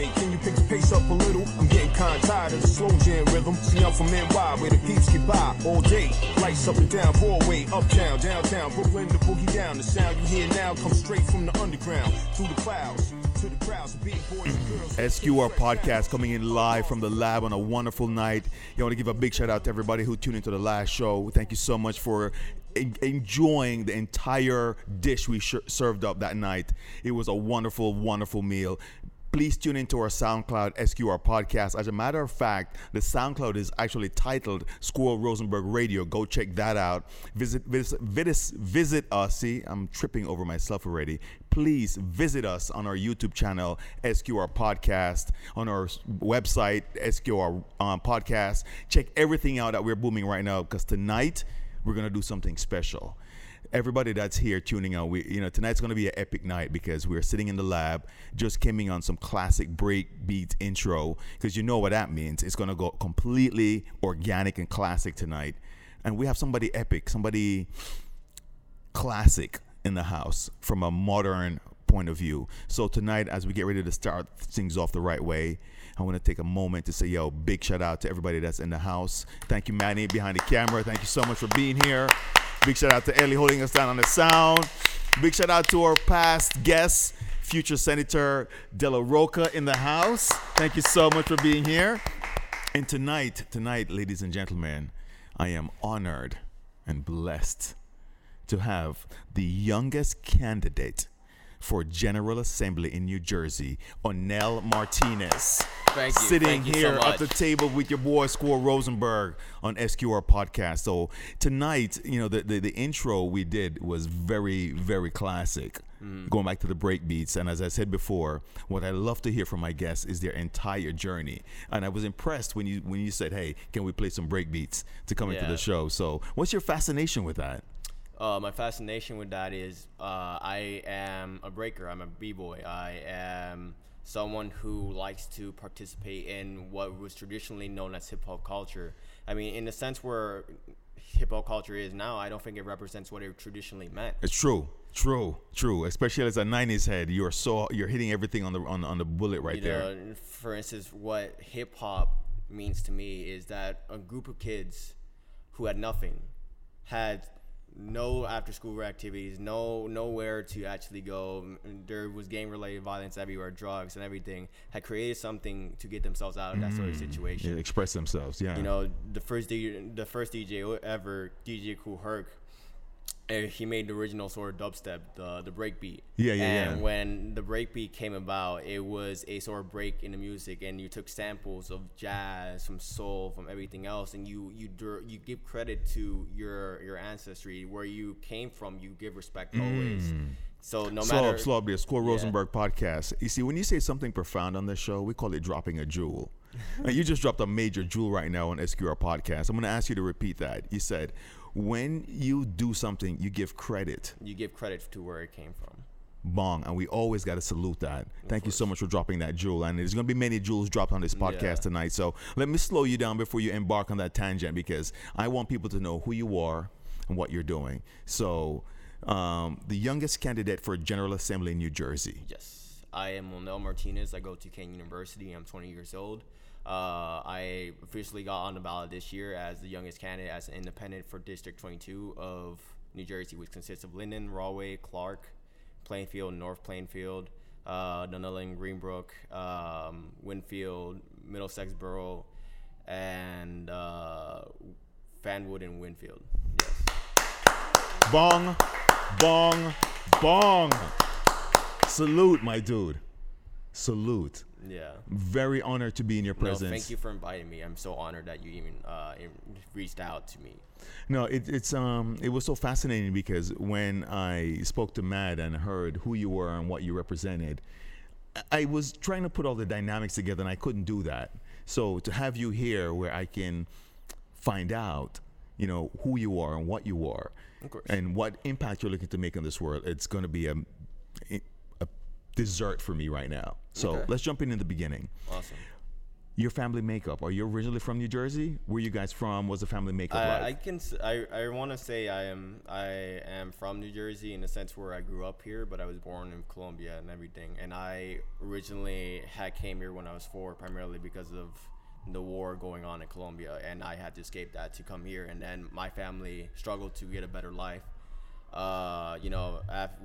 DJ, can you pick the pace up a little? I'm getting kinda tired of the slow jam rhythm. See, I'm from NY, where the peeps get by all day. Lights up and down, Broadway, uptown, downtown, Brooklyn, the boogie down. The sound you hear now comes straight from the underground, through the clouds, to the crowds, big boys and girls. SQR podcast coming in live from the lab on a wonderful night. I want to give a big shout out to everybody who tuned into the last show. Thank you so much for enjoying the entire dish we sh- served up that night. It was a wonderful, wonderful meal. Please tune into our SoundCloud SQR podcast. As a matter of fact, the SoundCloud is actually titled Squirrel Rosenberg Radio. Go check that out. Visit visit visit, visit us. See, I'm tripping over myself already. Please visit us on our YouTube channel SQR Podcast, on our website SQR um, Podcast. Check everything out that we're booming right now because tonight we're gonna do something special everybody that's here tuning out we you know tonight's to be an epic night because we're sitting in the lab just coming on some classic break beat intro. Because you know what that means. It's to go completely organic and classic tonight. And we have somebody epic somebody classic in the house from a modern point of view. So tonight, as we get ready to start things off the right way, I want to take a moment to say, yo, big shout out to everybody that's in the house. Thank you, Manny, behind the camera. Thank you so much for being here. Big shout out to Ellie holding us down on the sound. Big shout out to our past guests, future Senator De La Roca in the house. Thank you so much for being here. And tonight, tonight, ladies and gentlemen, I am honored and blessed to have the youngest candidate for General Assembly in New Jersey, Onel Martinez. Thank you. Sitting Thank you so here at the table with your boy Score Rosenberg on SQR podcast. So tonight, you know, the, the, the intro we did was very, very classic. Mm. Going back to the break beats. And as I said before, what I love to hear from my guests is their entire journey. And I was impressed when you when you said, Hey, can we play some break beats to come into the show? So what's your fascination with that? Uh, my fascination with that is uh, I am a breaker. I'm a b-boy. I am someone who likes to participate in what was traditionally known as hip hop culture. I mean, in the sense where hip hop culture is now, I don't think it represents what it traditionally meant. It's true. True, true. Especially as a '90s head, you're so you're hitting everything on the on, on the bullet right you there. know, for instance, what hip hop means to me is that a group of kids who had nothing had no after school activities, no nowhere to actually go. There was gang related violence everywhere, drugs and everything. Had created something to get themselves out of that sort of mm-hmm. situation. Yeah, express themselves. Yeah. You know, the first DJ, the first DJ ever, DJ Kool Herc, he made the original sort of dubstep, the the break beat. Yeah, yeah, and yeah. when the break beat came about, it was a sort of break in the music, and you took samples of jazz, from soul, from everything else, and you you you give credit to your your ancestry, where you came from. You give respect always. Mm. So no slow matter up, slow up, there. Score Rosenberg podcast. You see, when you say something profound on this show, we call it dropping a jewel. and you just dropped a major jewel right now on SQR podcast. I'm going to ask you to repeat that. You said, when you do something, you give credit. you give credit to where it came from. Bong, and we always got to salute that. Thank you so much for dropping that jewel. And there's going to be many jewels dropped on this podcast Yeah. tonight. So let me slow you down before you embark on that tangent because I want people to know who you are and what you're doing. So, um, the youngest candidate for General Assembly in New Jersey. Yes, I am Onel Martinez. I go to Kean University. I'm 20 years old. Uh, I officially got on the ballot this year as the youngest candidate as an independent for District 22 of New Jersey, which consists of Linden, Rahway, Clark, Plainfield, North Plainfield, uh, Dunellen, Greenbrook, um, Winfield, Middlesex Borough, and uh, Fanwood and Winfield. Yes. Bong, bong, bong. Salute, my dude. Salute. Yeah. Very honored to be in your No, presence. thank you for inviting me. I'm so honored that you even uh, reached out to me. No, it, it's um, it was so fascinating because when I spoke to Matt and heard who you were and what you represented, I- was trying to put all the dynamics together and I couldn't do that. So to have you here, where I can find out, you know, who you are and what you are, Of course. and what impact you're looking to make in this world, it's going to be a dessert for me right now. So Okay. let's jump in in the beginning. Awesome. your family makeup. Are you originally from New Jersey? Where you guys from? Was the family makeup I, I like? can s- I, I want to say I am I am from New Jersey in the sense where I grew up here, but I was born in Colombia and everything. And I originally had came here when I was four, primarily because of the war going on in Colombia, and I had to escape that to come here. And then my family struggled to get a better life. Uh, you know,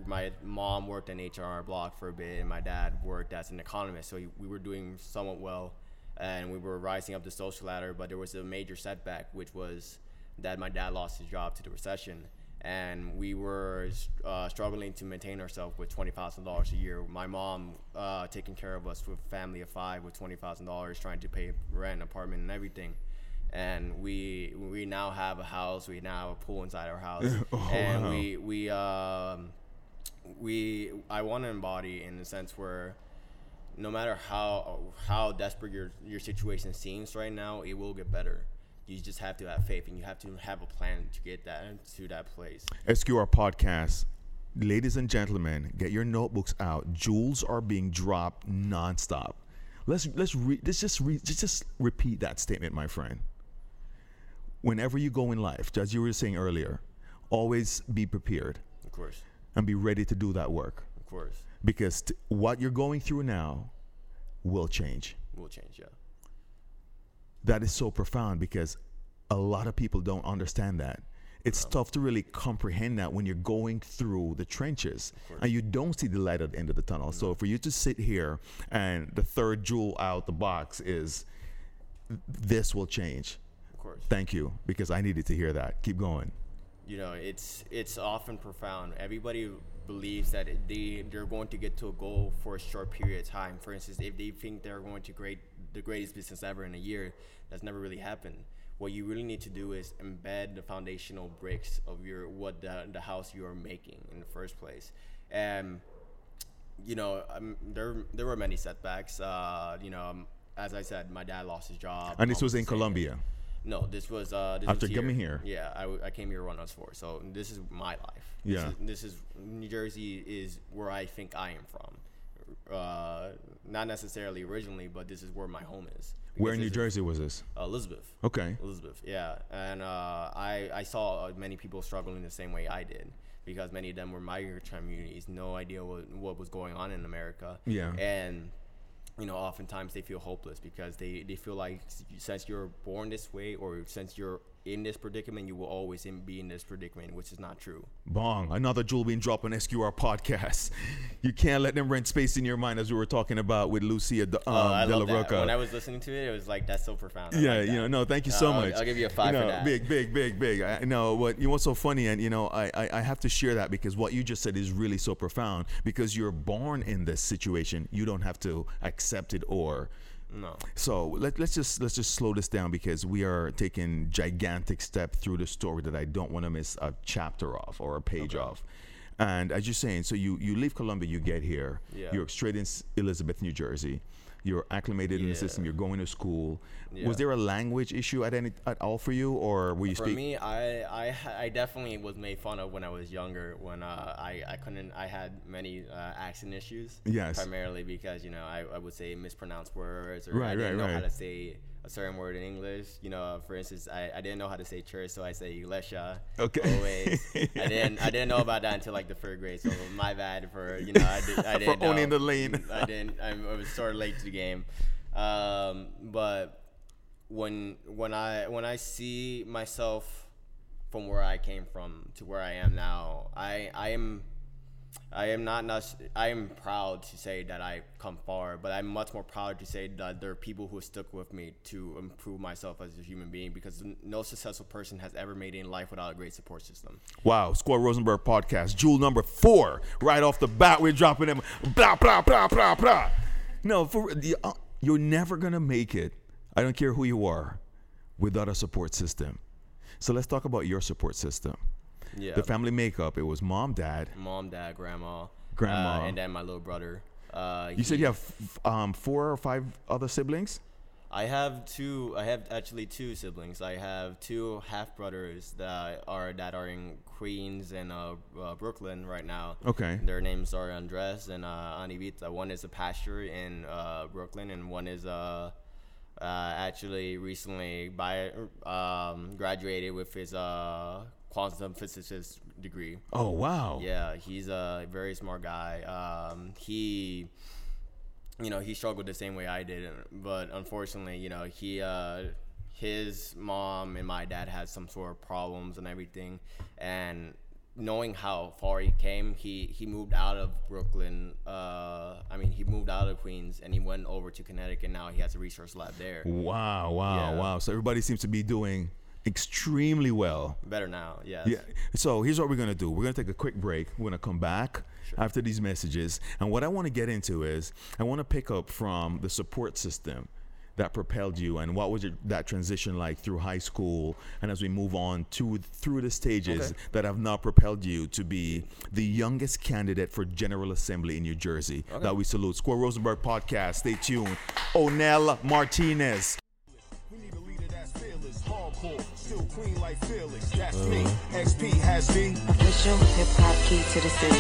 my mom worked in HR block for a bit, and my dad worked as an economist. So we were doing somewhat well, and we were rising up the social ladder. But there was a major setback, which was that my dad lost his job to the recession, and we were uh, struggling to maintain ourselves with twenty thousand dollars a year. My mom uh, taking care of us with a family of five with twenty thousand dollars, trying to pay rent, apartment, and everything and we we now have a house. We now have a pool inside our house, Oh, and wow. we we um we I want to embody in the sense where no matter how how desperate your your situation seems right now, it will get better. You just have to have faith, and you have to have a plan to get that to that place. SQR podcast. Ladies and gentlemen, get your notebooks out. Jewels are being dropped nonstop. Let's let's re, let's just re, just just repeat that statement, my friend. Whenever you go in life, as you were saying earlier, always be prepared Of course, and be ready to do that work of course, because t- what you're going through now will change. will change. Yeah, That is so profound because a lot of people don't understand that. It's tough to really comprehend that when you're going through the trenches and you don't see the light at the end of the tunnel. So for you to sit here and the third jewel out the box is this will change. Course. Thank you because I needed to hear that. Keep going. you know it's it's often profound everybody believes that they they're going to get to a goal for a short period of time for instance if they think they're going to create the greatest business ever in a year that's never really happened what you really need to do is embed the foundational bricks of your what the, the house you are making in the first place and you know um, there there were many setbacks uh, you know um, as i said my dad lost his job And this was in. Colombia. No, this was uh, this After was coming here? Yeah, I, w- I came here when I was four, so this is my life. Yeah. This is, this is New Jersey is where I think I am from. Uh, not necessarily originally, but this is where my home is. Where in New Jersey was this? Elizabeth. Okay. Elizabeth, yeah, and uh, I I saw uh, many people struggling the same way I did because many of them were migrant communities, no idea what what was going on in America. Yeah. and you know, oftentimes they feel hopeless because they they feel like since you're born this way or since you're in this predicament, you will always in, be in this predicament, which is not true. Bong, another jewel being dropped on SQR podcast. You can't let them rent space in your mind, as we were talking about with Lucia De, um, Uh, I De La. Roca. When I was listening to it, it was like that's so profound. I yeah, like you know, no, thank you so Uh, I'll- much. I'll give you a five you for that. Big, big, big, big. I know what you know. What's so funny, and you know, I, I I have to share that because what you just said is really so profound. Because you're born in this situation, you don't have to accept it or. No. So let, let's just let's just slow this down because we are taking gigantic step through the story that I don't want to miss a chapter off or a page off. And as you're saying, so you you leave Colombia, you get here, Yeah. you're straight in Elizabeth, New Jersey. You're acclimated in the system. You're going to school. Yeah. Was there a language issue at any at all for you, or were you For speak? me, I, I I definitely was made fun of when I was younger. When uh, I I couldn't I had many uh, accent issues. Yes. Primarily because you know I, I would say mispronounced words or Right, I didn't right, know how to say a certain word in English. You know, for instance, I, I didn't know how to say church, so I say iglesia. Okay. Always. I didn't I didn't know about that until like the third grade. So my bad for you know I, did, I For didn't owning know. the lane. I didn't. I, I was sort of late to the game, um, but when when I when I see myself from where I came from to where I am now, I I am I am not nec- I am proud to say that I come far, but I'm much more proud to say that there are people who stuck with me to improve myself as a human being because no successful person has ever made it in life without a great support system. Wow, Squad Rosenberg podcast, jewel number four. Right off the bat, we're dropping them. Blah blah blah blah blah. No, for uh, you're never gonna make it. I don't care who you are, without a support system. So let's talk about your support system. Yeah. The family makeup. It was mom, dad. Mom, dad, grandma, Grandma. uh, and then my little brother. Uh, You said you have f- um, four or five other siblings. I have two. I have actually two siblings. I have two half brothers that are that are in Queens and uh, uh, Brooklyn right now. Okay. Their names are Andres and uh, Anivita. One is a pastor in uh, Brooklyn, and one is uh, Uh, actually, recently by um, graduated with his uh, quantum physicist degree. Oh wow. Yeah, he's a very smart guy. Um, he, you know, he struggled the same way I did, but unfortunately, you know, he, uh, his mom and my dad had some sort of problems and everything, and knowing how far he came, he he moved out of Brooklyn. Uh, I mean, he moved out of Queens and he went over to Connecticut. Now he has a research lab there. Wow, wow, Yeah. wow. So everybody seems to be doing extremely well. Better now, yes. Yeah. So here's what we're gonna do. We're gonna take a quick break. We're gonna come back after these messages, and what I want to get into is I want to pick up from the support system that propelled you, and what was your, that transition like through high school, and as we move on to through the stages Okay. that have now propelled you to be the youngest candidate for General Assembly in New Jersey. That we salute. Square Rosenberg podcast. Stay tuned. Onel Martinez. Like fearless. That's me. Uh-huh. XP has the Official hip hop key to the city.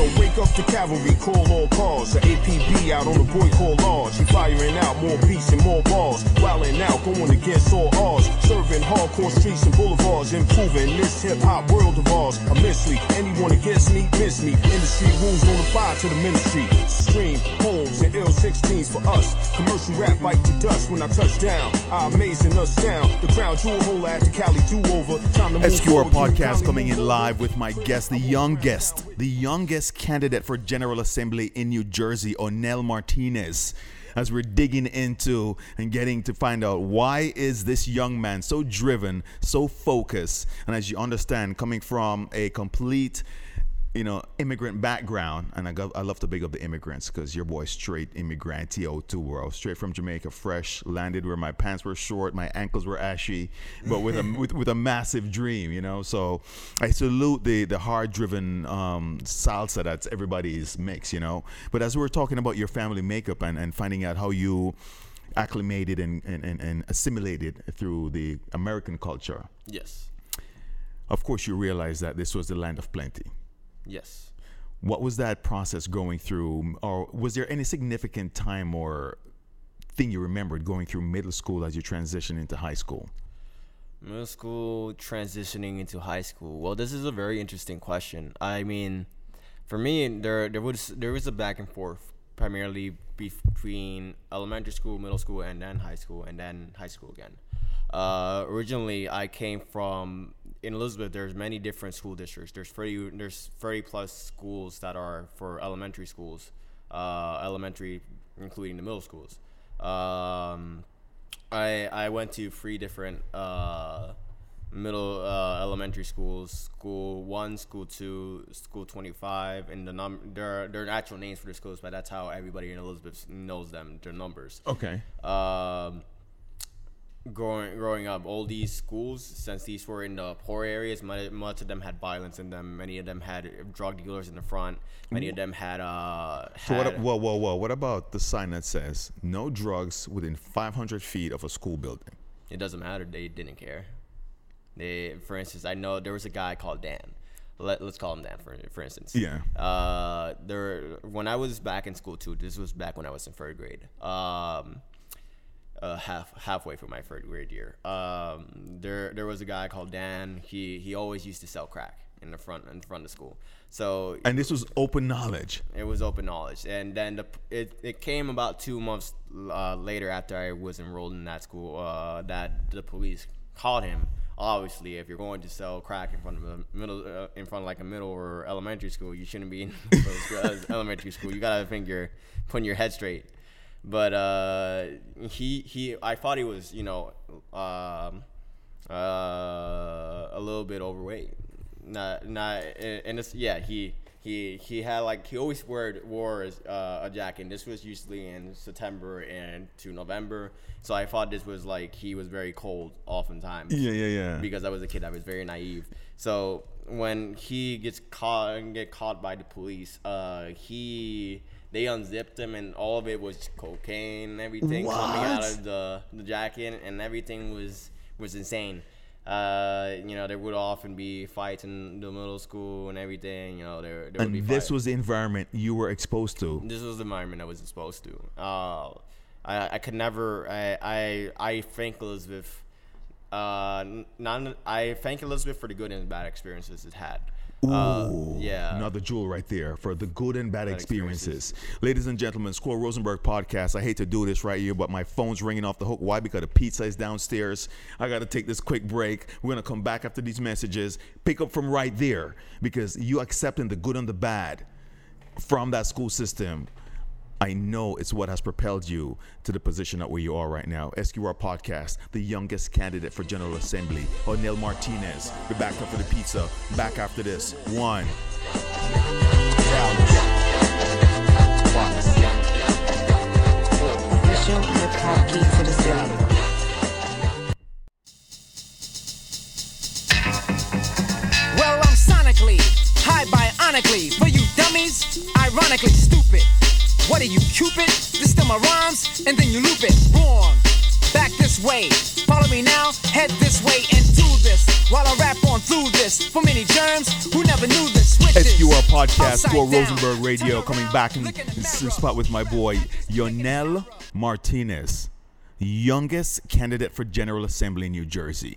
Yo, wake up the cavalry, call all cars. The APB out on the boy called large. He firing out more beats and more balls. Wilding out, going against all odds. Serving hardcore streets and boulevards. Improving this hip hop world of ours. Immensely. Anyone against me, miss me. Industry rules don't apply to the ministry. Stream, homes, and ill 16s for us. Commercial rap bite to dust when I touch down. I amazing us down. The crown jewel hole at the Cali do over. Time to SQR podcast coming in live with my guest, the youngest, the youngest candidate for General Assembly in New Jersey, Onel Martinez. As we're digging into and getting to find out why is this young man so driven, so focused, and as you understand, coming from a complete you know, immigrant background, and I, go, I love to big up the immigrants because your boy straight immigrant TO2 world, straight from Jamaica, fresh, landed where my pants were short, my ankles were ashy, but with a with, with a massive dream, you know. So I salute the the hard driven um, salsa that's everybody's mix, you know. But as we were talking about your family makeup and, and finding out how you acclimated and, and, and, and assimilated through the American culture, Yes. of course you realize that this was the land of plenty. Yes. What was that process going through, or was there any significant time or thing you remembered going through middle school as you transitioned into high school? Middle school transitioning into high school. Well, this is a very interesting question. I mean, for me, there there was there was a back and forth primarily between elementary school, middle school, and then high school, and then high school again. Uh, originally, I came from in Elizabeth. There's many different school districts. There's 30 there's 30 plus schools that are for elementary schools, uh, elementary including the middle schools. Um, I I went to three different uh, middle uh, elementary schools. School one, school two, school twenty five, and the num there are, there are actual names for the schools, but that's how everybody in Elizabeth knows them. Their numbers. Okay. Um, growing growing up, all these schools, since these were in the poor areas, much, much of them had violence in them. Many of them had drug dealers in the front. Many of them had uh. So what? Whoa, whoa, whoa! What about the sign that says "No drugs within 500 feet of a school building"? It doesn't matter. They didn't care. They, for instance, I know there was a guy called Dan. Let, let's call him Dan for for instance. Yeah. Uh, there when I was back in school too. This was back when I was in third grade. Um, uh, half halfway through my third grade year. Um, there there was a guy called Dan. He he always used to sell crack in the front in front of school. So And this was open knowledge. it was open knowledge, and then the, it it came about two months uh, later after I was enrolled in that school uh, that the police caught him. Obviously, if you're going to sell crack in front of a middle, uh, in front of like a middle or elementary school, you shouldn't be in elementary school. You gotta think you're putting your head straight. But uh, he he, I thought he was you know um, uh, a little bit overweight. Not not and it's yeah he he he had like he always wore wore uh, a jacket. And this was usually in September and to November. So I thought this was like he was very cold oftentimes. Yeah, yeah, yeah. Because I was a kid, I was very naive. So when he gets caught and get caught by the police, uh, he they unzipped him and all of it was cocaine and everything coming out of the the jacket and everything was was insane. uh, you know, there would often be fights in the middle school and everything. You know, there, there would be And this was the environment you were exposed to. this was the environment I was exposed to. Uh, I, I could never. I, I I thank Elizabeth. Uh, n- not I thank Elizabeth for the good and bad experiences it had. Uh, yeah. Another jewel right there for the good and bad Bad experiences. Ladies and gentlemen, Squirrel Rosenberg podcast. I hate to do this right here, but my phone's ringing off the hook. Why? Because the pizza is downstairs. I got to take this quick break. We're going to come back after these messages. Pick up from right there because you accepting the good and the bad from that school system. I know it's what has propelled you to the position at where you are right now. SQR Podcast, the youngest candidate for General Assembly, Onel Martinez. We're back up for the pizza. Back after this. One. The. Well, I'm sonically, high bionically. For you dummies, ironically stupid. What are you, Cupid? This still my rhymes, and then you loop it. Wrong. Back this way. Follow me now, head this way and do this. While I rap on through this. For many germs who never knew this. Switches. SQR Podcast, Upside for down. Rosenberg Radio, Turn coming back in look the this spot with my boy, Onel Martinez, youngest candidate for General Assembly in New Jersey.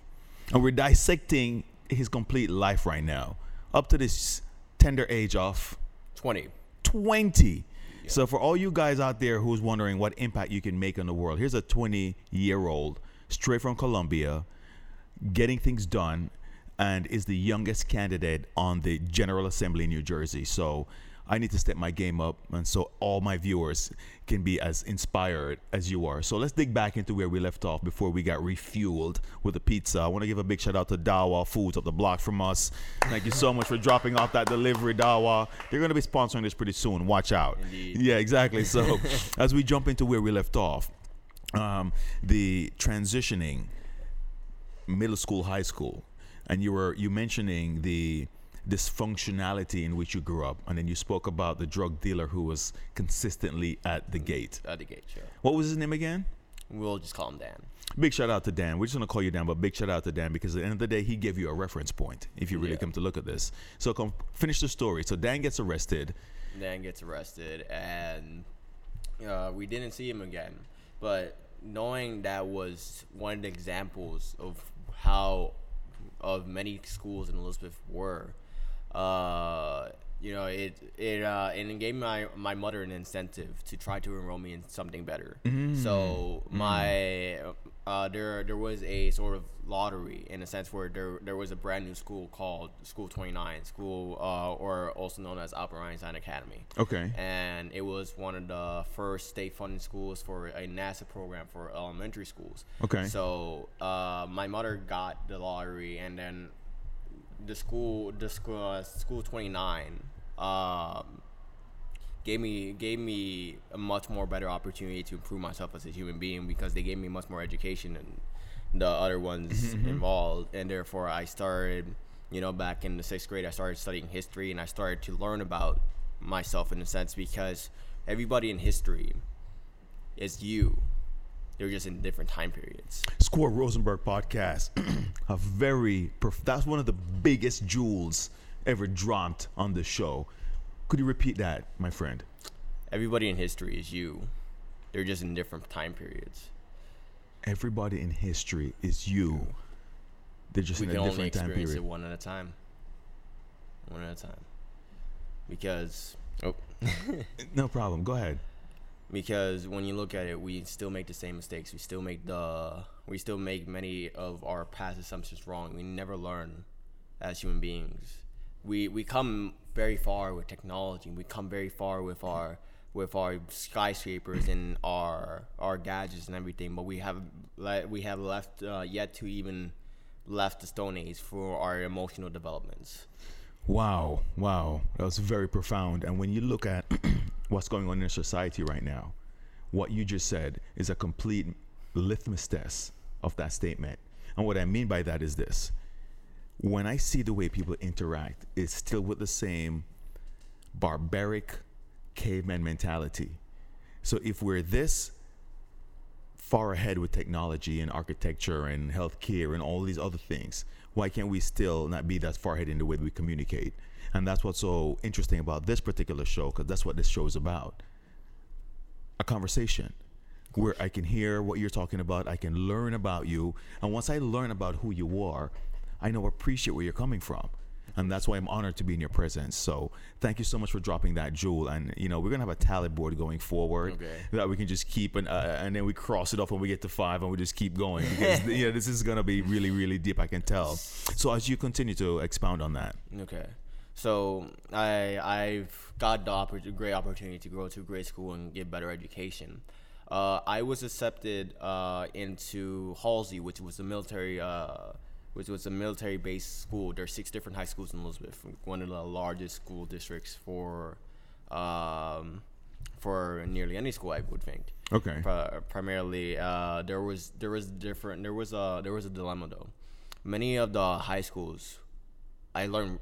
And we're dissecting his complete life right now, up to this tender age of Twenty. 20. So for all you guys out there who's wondering what impact you can make on the world, here's a 20 year old straight from Colombia getting things done and is the youngest candidate on the General Assembly in New Jersey. So I need to step my game up and so all my viewers can be as inspired as you are. So let's dig back into where we left off before we got refueled with the pizza. I want to give a big shout out to Dawa Foods up the block from us. Thank you so much for dropping off that delivery, Dawa. They're going to be sponsoring this pretty soon. Watch out. Indeed. Yeah, exactly. So as we jump into where we left off, um, the transitioning middle school, high school, and you were you mentioning the dysfunctionality in which you grew up, and then you spoke about the drug dealer who was consistently at the gate. At the gate, sure. What was his name again? We'll just call him Dan. Big shout out to Dan. We're just gonna call you Dan, but big shout out to Dan because at the end of the day, he gave you a reference point if you really Yeah. come to look at this. So come finish the story. So Dan gets arrested. Dan gets arrested, and uh, we didn't see him again. But knowing that was one of the examples of how of many schools in Elizabeth were, uh, you know, it it uh, and it gave my my mother an incentive to try to enroll me in something better. So my uh, there there was a sort of lottery in a sense where there there was a brand new school called School 29, school uh, or also known as Albert Einstein Academy. Okay. And it was one of the first state funded schools for a NASA program for elementary schools. Okay. So uh, my mother got the lottery, and then the school, the school, uh, school 29, um, gave me gave me a much more better opportunity to improve myself as a human being because they gave me much more education than the other ones involved, and therefore I started, you know, back in the sixth grade, I started studying history, and I started to learn about myself in a sense because everybody in history is you. They're just in different time periods. Score Rosenberg podcast. a very prof- that's one of the biggest jewels ever dropped on the show. Could you repeat that, my friend? Everybody in history is you. They're just in different time periods. Everybody in history is you. They're just we in a only different time experience period. it one at a time. One at a time. Because oh, No problem. Go ahead. Because when you look at it, we still make the same mistakes. We still make the we still make many of our past assumptions wrong. We never learn as human beings. We we come very far with technology. We come very far with our with our skyscrapers and our our gadgets and everything. But we have le- we have left uh, yet to even left the stone age for our emotional developments. Wow, wow, that was very profound. And when you look at what's going on in society right now, what you just said is a complete litmus test of that statement. And what I mean by that is this when I see the way people interact, it's still with the same barbaric caveman mentality. So if we're this far ahead with technology and architecture and healthcare and all these other things, why can't we still not be that far ahead in the way we communicate? And that's what's so interesting about this particular show, because that's what this show is about a conversation where I can hear what you're talking about, I can learn about you, and once I learn about who you are, I know appreciate where you're coming from. And that's why I'm honored to be in your presence. So thank you so much for dropping that jewel. And you know we're gonna have a tally board going forward Okay. that we can just keep and uh, and then we cross it off when we get to five and we just keep going because you know this is gonna be really really deep. I can tell. So as you continue to expound on that, Okay. So I I've got the oppor- great opportunity to go to a great school and get better education. Uh, I was accepted uh, into Halsey, which was a military, uh, which was a military-based school. There are six different high schools in Elizabeth, one of the largest school districts for, um, for nearly any school, I would think. Okay. Pri- primarily, uh, there was there was different there was a there was a dilemma though. Many of the high schools I learned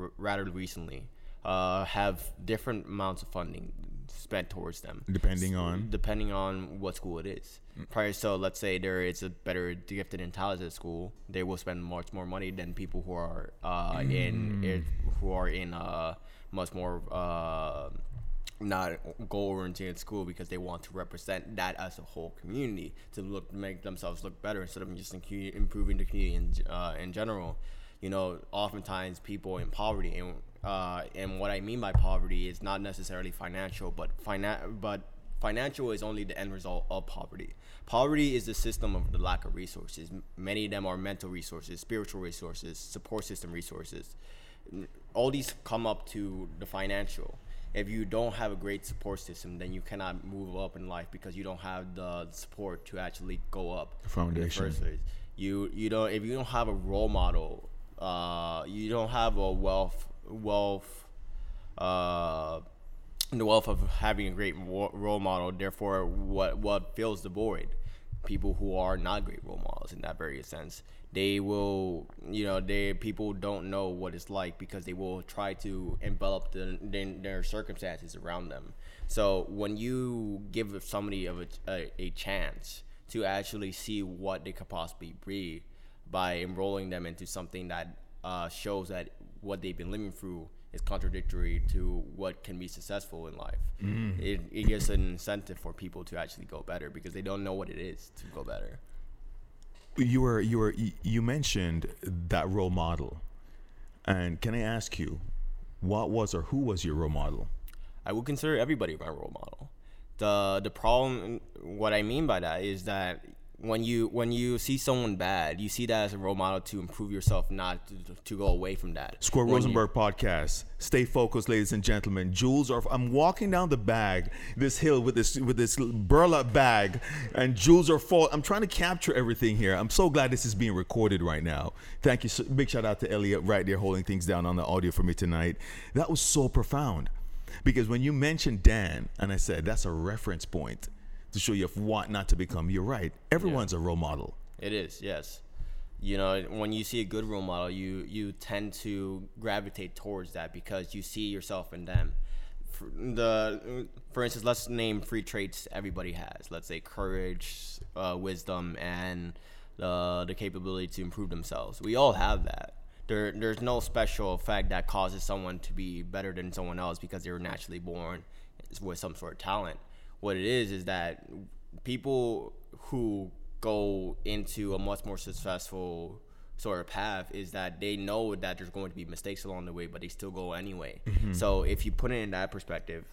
r- rather recently uh, have different amounts of funding spent towards them, Depending on? depending on what school it is. Prior, so let's say there is a better gifted and talented school, they will spend much more money than people who are uh, in, in who are in uh, much more. Uh, not goal oriented school because they want to represent that as a whole community to look make themselves look better instead of just in improving the community in, uh, in general. You know, oftentimes people in poverty and uh, and what I mean by poverty is not necessarily financial, but finan- but financial is only the end result of poverty. Poverty is the system of the lack of resources. Many of them are mental resources, spiritual resources, support system resources all these come up to the financial. If you don't have a great support system, then you cannot move up in life because you don't have the support to actually go up. Foundation. You you don't if you don't have a role model, uh, you don't have a wealth wealth, uh, the wealth of having a great role model. Therefore, what what fills the void? People who are not great role models in that very sense. They will, you know, they people don't know what it's like because they will try to envelop the, their, circumstances around them. So when you give somebody of a, a, a chance to actually see what they could possibly be by enrolling them into something that uh, shows that what they've been living through is contradictory to what can be successful in life. It, it gives an incentive for people to actually go better because they don't know what it is to go better. you were you were you mentioned that role model, and can I ask you, what was or who was your role model? I would consider everybody my role model. The the problem what I mean by that is that when you when you see someone bad, you see that as a role model to improve yourself, not to, to go away from that. Square When you- Rosenberg podcast. Stay focused, ladies and gentlemen. Jewels are. I'm walking down the bag, this hill with this with this burlap bag, and jewels are fall. I'm trying to capture everything here. I'm so glad this is being recorded right now. Thank you. So, big shout out to Elliot right there holding things down on the audio for me tonight. That was so profound, because when you mentioned Dan, and I said that's a reference point to show you what not to become. You're right. Everyone's a role model. It is, yes. You know, when you see a good role model, you you tend to gravitate towards that because you see yourself in them. For the, for instance, let's name three traits everybody has. Let's say courage, uh, wisdom, and the the capability to improve themselves. We all have that. There, there's no special effect that causes someone to be better than someone else because they were naturally born with some sort of talent. What it is is that people who go into a much more successful sort of path is that they know that there's going to be mistakes along the way, but they still go anyway. So if you put it in that perspective,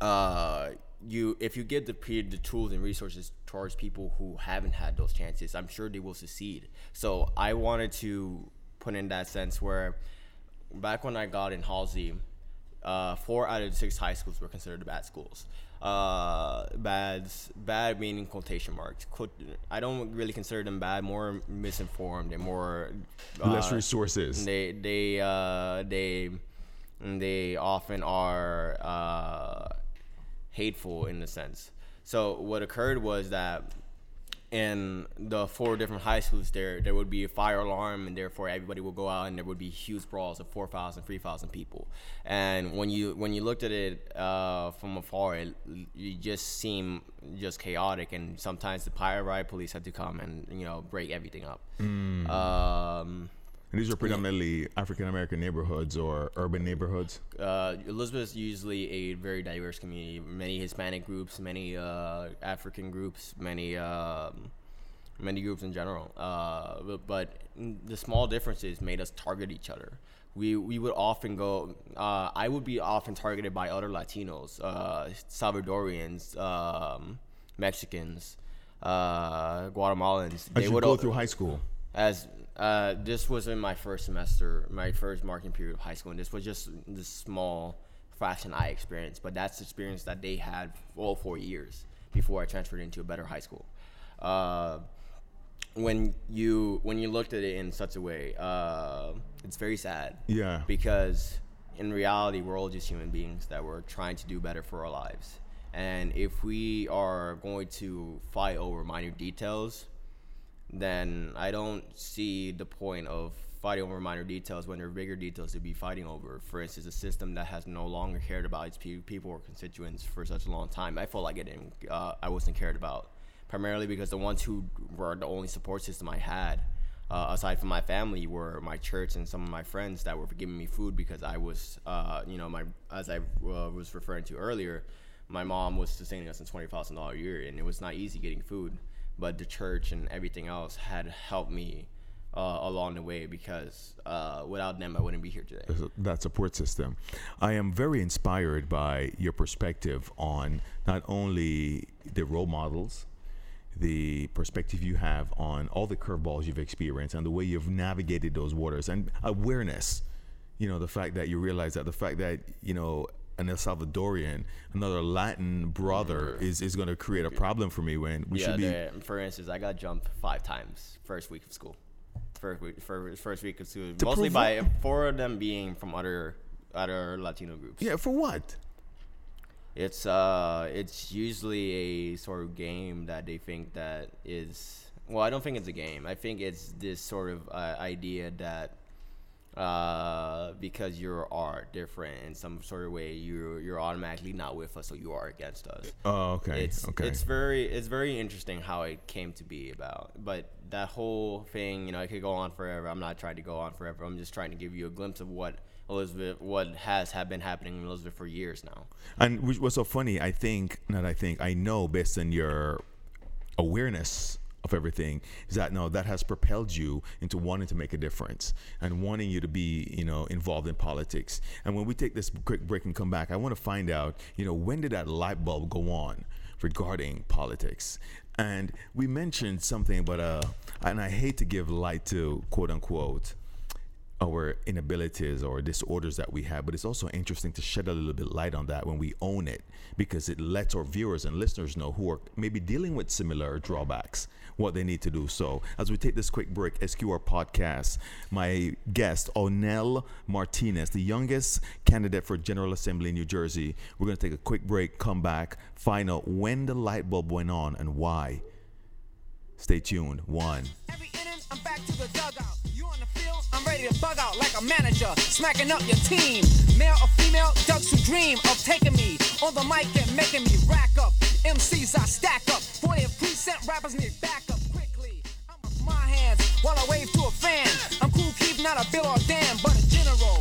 uh, you if you give the the tools and resources towards people who haven't had those chances, I'm sure they will succeed. So I wanted to put in that sense where back when I got in Halsey, uh, four out of the six high schools were considered bad schools. Uh, bad, bad meaning quotation marks. Quote, I don't really consider them bad. More misinformed and more uh, Less resources. They they uh, they they often are uh, hateful in the sense. So what occurred was that in the four different high schools there there would be a fire alarm and therefore everybody would go out and there would be huge brawls of 4,000 3,000 people. And when you when you looked at it uh, from afar it, you just seemed just chaotic and sometimes the riot police had to come and you know break everything up. Um, And these are predominantly African American neighborhoods or urban neighborhoods. uh, Elizabeth is usually a very diverse community. Many Hispanic groups, many uh, African groups, many um, many groups in general. Uh, but, but the small differences made us target each other. We we would often go. Uh, I would be often targeted by other Latinos, uh, Salvadorians, um, Mexicans, uh, Guatemalans. As you would go through high school. as uh, this was in my first semester, my first marking period of high school, and this was just the small fraction I experienced. But that's the experience that they had all four years before I transferred into a better high school. Uh, when you when you looked at it in such a way, uh, it's very sad. Yeah. Because in reality, we're all just human beings that we're trying to do better for our lives. And if we are going to fight over minor details, then I don't see the point of fighting over minor details when there are bigger details to be fighting over. For instance, a system that has no longer cared about its people or constituents for such a long time. I felt like it didn't, uh, I wasn't cared about, primarily because the ones who were the only support system I had, uh, aside from my family, were my church and some of my friends that were giving me food because I was, uh, you know, my as I uh, was referring to earlier, my mom was sustaining us in twenty thousand dollars a year, and it was not easy getting food but the church and everything else had helped me uh, along the way because uh, without them I wouldn't be here today. that support system. I am very inspired by your perspective on not only the role models, the perspective you have on all the curveballs you've experienced and the way you've navigated those waters and awareness. You know, the fact that you realize that the fact that, you know, an El Salvadorian, another Latin brother is, is going to create a problem for me when we yeah, should be. for instance, I got jumped five times first week of school. First week, fir- first week of school, mostly by four of them being from other other Latino groups. Yeah, for what? It's uh, it's usually a sort of game that they think that is. Well, I don't think it's a game. I think it's this sort of uh, idea that uh, because you are different in some sort of way, you're you're automatically not with us, so you are against us. Oh, okay. It's okay. it's very it's very interesting how it came to be about. But that whole thing, you know, it could go on forever. I'm not trying to go on forever. I'm just trying to give you a glimpse of what Elizabeth, what has have been happening in Elizabeth for years now. And which was so funny, I think, not I think, I know based on your awareness of everything, is that no, that has propelled you into wanting to make a difference and wanting you to be, you know, involved in politics. And when we take this quick break and come back, I want to find out, you know, when did that light bulb go on regarding politics? And we mentioned something, but uh, and I hate to give light to quote unquote our inabilities or disorders that we have, but it's also interesting to shed a little bit light on that when we own it because it lets our viewers and listeners know who are maybe dealing with similar drawbacks what they need to do. So, as we take this quick break, SQR podcast, my guest, Onel Martinez, the youngest candidate for General Assembly in New Jersey, we're going to take a quick break, come back, find out when the light bulb went on and why. Stay tuned. One. Ready to bug out like a manager, smacking up your team. Male or female, ducks who dream of taking me on the mic and making me rack up. MCs I stack up, 40 percent rappers need backup quickly. I'm off my hands while I wave to a fan. I'm cool, keep not a bill or damn, but a general.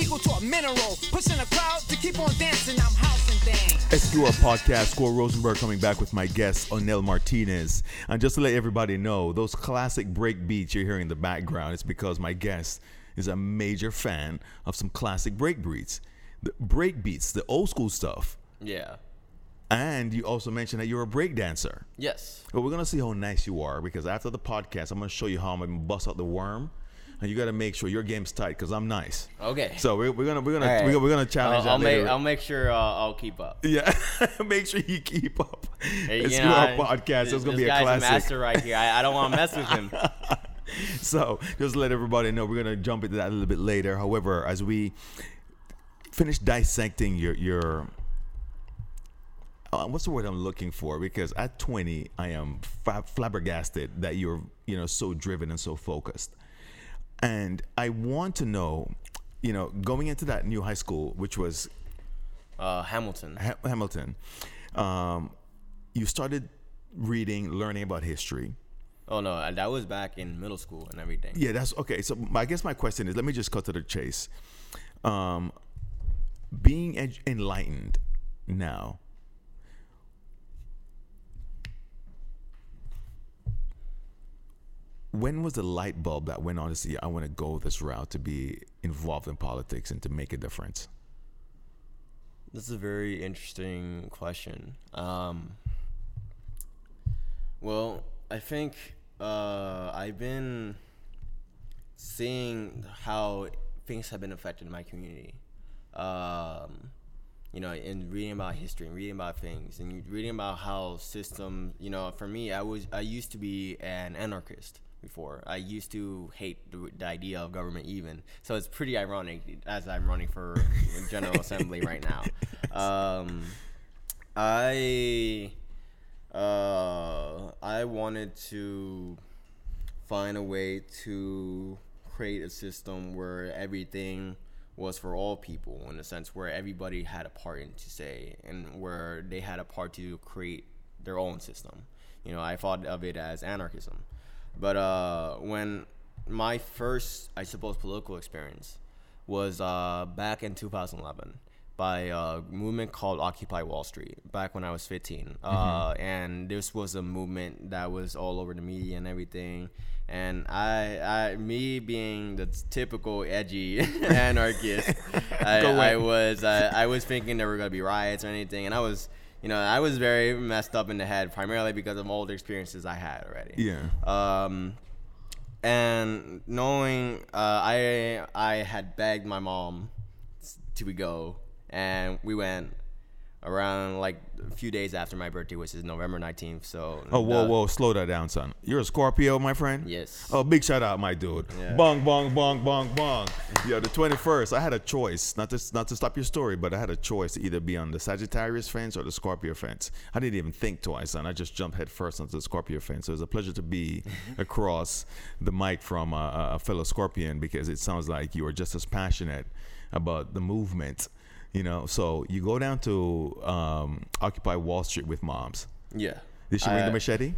Equal to a mineral, pushing the crowd to keep on dancing. I'm housing things. SQR podcast, Score Rosenberg coming back with my guest, Onel Martinez. And just to let everybody know, those classic break beats you're hearing in the background, it's because my guest is a major fan of some classic break beats. The break beats, the old school stuff. Yeah. And you also mentioned that you're a break dancer. Yes. But we're gonna see how nice you are because after the podcast, I'm gonna show you how I'm gonna bust out the worm. And you gotta make sure your game's tight because I'm nice. Okay. So we're, we're gonna we're gonna right. we're, gonna- we're gonna challenge I'll, that I'll later. make I'll make sure uh, I'll keep up. Yeah, make sure you keep up. Hey, it's you your podcast. this- It's gonna be a guy's classic. master right here. I, I don't want to mess with him. So just let everybody know we're gonna jump into that a little bit later. However, as we finish dissecting your your uh, what's the word I'm looking for? Because at 20, I am flabbergasted that you're you know so driven and so focused, and I want to know, you know, going into that new high school, which was Uh, Hamilton. ha- Hamilton, um, you started reading, learning about history. Oh no, uh, that was back in middle school and everything. Yeah, that's okay. So I guess my question is, let me just cut to the chase. Um, being ed- enlightened now, when was the light bulb that went on to see I want to go this route to be involved in politics and to make a difference? This is a very interesting question. Um, well, I think uh, I've been seeing how things have been affected in my community. Um, you know, and reading about history and reading about things and reading about how systems, You know, for me, I was I used to be an anarchist before. I used to hate the, the idea of government even. So it's pretty ironic as I'm running for General Assembly right now. Um, I uh, I wanted to find a way to create a system where everything was for all people in a sense where everybody had a part in to say and where they had a part to create their own system. You know, I thought of it as anarchism. But uh, when my first, I suppose, political experience was uh, back in 2011 by a movement called Occupy Wall Street back when I was 15. Uh, and this was a movement that was all over the media and everything. And I, I me being the typical edgy anarchist, I, I was uh, I was thinking there were gonna be riots or anything, and I was you know I was very messed up in the head primarily because of all the experiences I had already. Yeah. Um, and knowing uh, I I had begged my mom to go, and we went around like a few days after my birthday, which is November nineteenth. So Oh, whoa, the- whoa, slow that down, son. You're a Scorpio, my friend? Yes. Oh, big shout out, my dude. Yeah. Bong, bong, bong, bong, bong. yeah, the 21st, I had a choice, not to, not to stop your story, but I had a choice to either be on the Sagittarius fence or the Scorpio fence. I didn't even think twice, son. I just jumped head first onto the Scorpio fence. So it was a pleasure to be across the mic from a, a fellow Scorpion because it sounds like you are just as passionate about the movement. You know, so you go down to um, Occupy Wall Street with moms. Yeah. Did she bring I- the machete?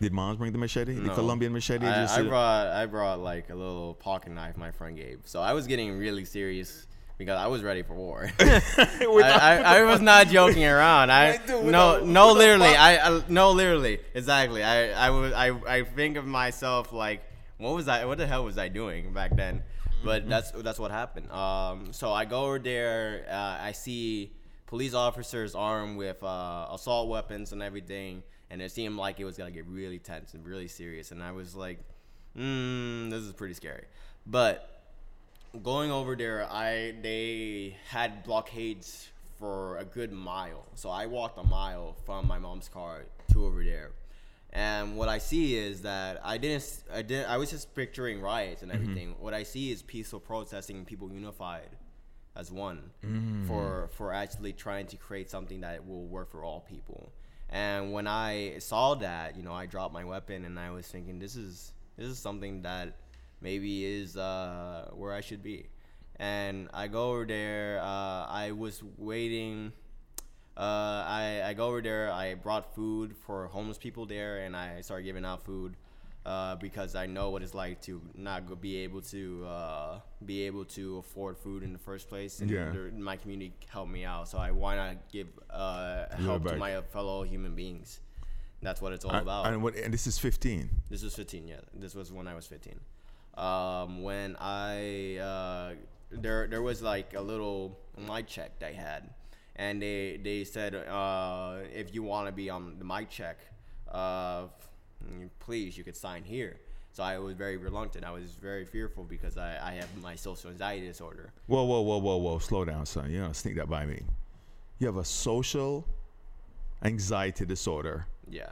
Did moms bring the machete? The Colombian machete? I, I brought I brought like a little pocket knife my friend gave. So I was getting really serious because I was ready for war. I, I, I was not joking around. I no no literally I, I no literally exactly. I I was I I think of myself like what was I what the hell was I doing back then? But that's that's what happened. Um, so I go over there. Uh, I see police officers armed with uh, assault weapons and everything, and it seemed like it was gonna get really tense and really serious. And I was like, mm, "This is pretty scary." But going over there, I they had blockades for a good mile. So I walked a mile from my mom's car to over there. And what I see is that I didn't I didn't I was just picturing riots and everything. What I see is peaceful protesting and people unified as one for for actually trying to create something that will work for all people. And when I saw that, you know, I dropped my weapon and I was thinking this is this is something that maybe is uh, where I should be. And I go over there. Uh, I was waiting. Uh, I, I go over there. I brought food for homeless people there, and I started giving out food uh, because I know what it's like to not go, be able to uh, be able to afford food in the first place. And Yeah. there- my community helped me out, so I why not give uh, help to my fellow human beings? That's what it's all and, about. and, what, and this is 15. This was 15, yeah. This was when I was 15. Um, when I uh, there there was like a little mic check they had, and they they said uh, if you want to be on the mic check, uh, please you could sign here. So I was very reluctant. I was very fearful because I, I have my social anxiety disorder. Whoa, whoa, whoa, whoa, whoa. Slow down, son. You don't sneak that by me. You have a social anxiety disorder, Yeah.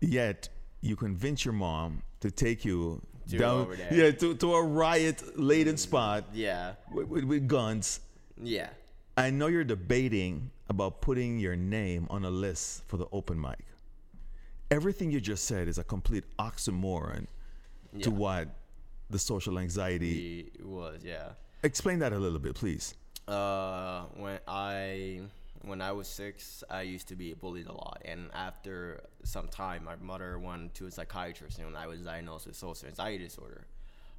yet you convince your mom to take you To down yeah, to, to a riot laden spot Yeah. with, with, with guns. Yeah. I know you're debating about putting your name on a list for the open mic. Everything you just said is a complete oxymoron to what the social anxiety. It was, yeah. Explain that a little bit, please. Uh, when I when I was six, I used to be bullied a lot, and after some time, my mother went to a psychiatrist, and I was diagnosed with social anxiety disorder,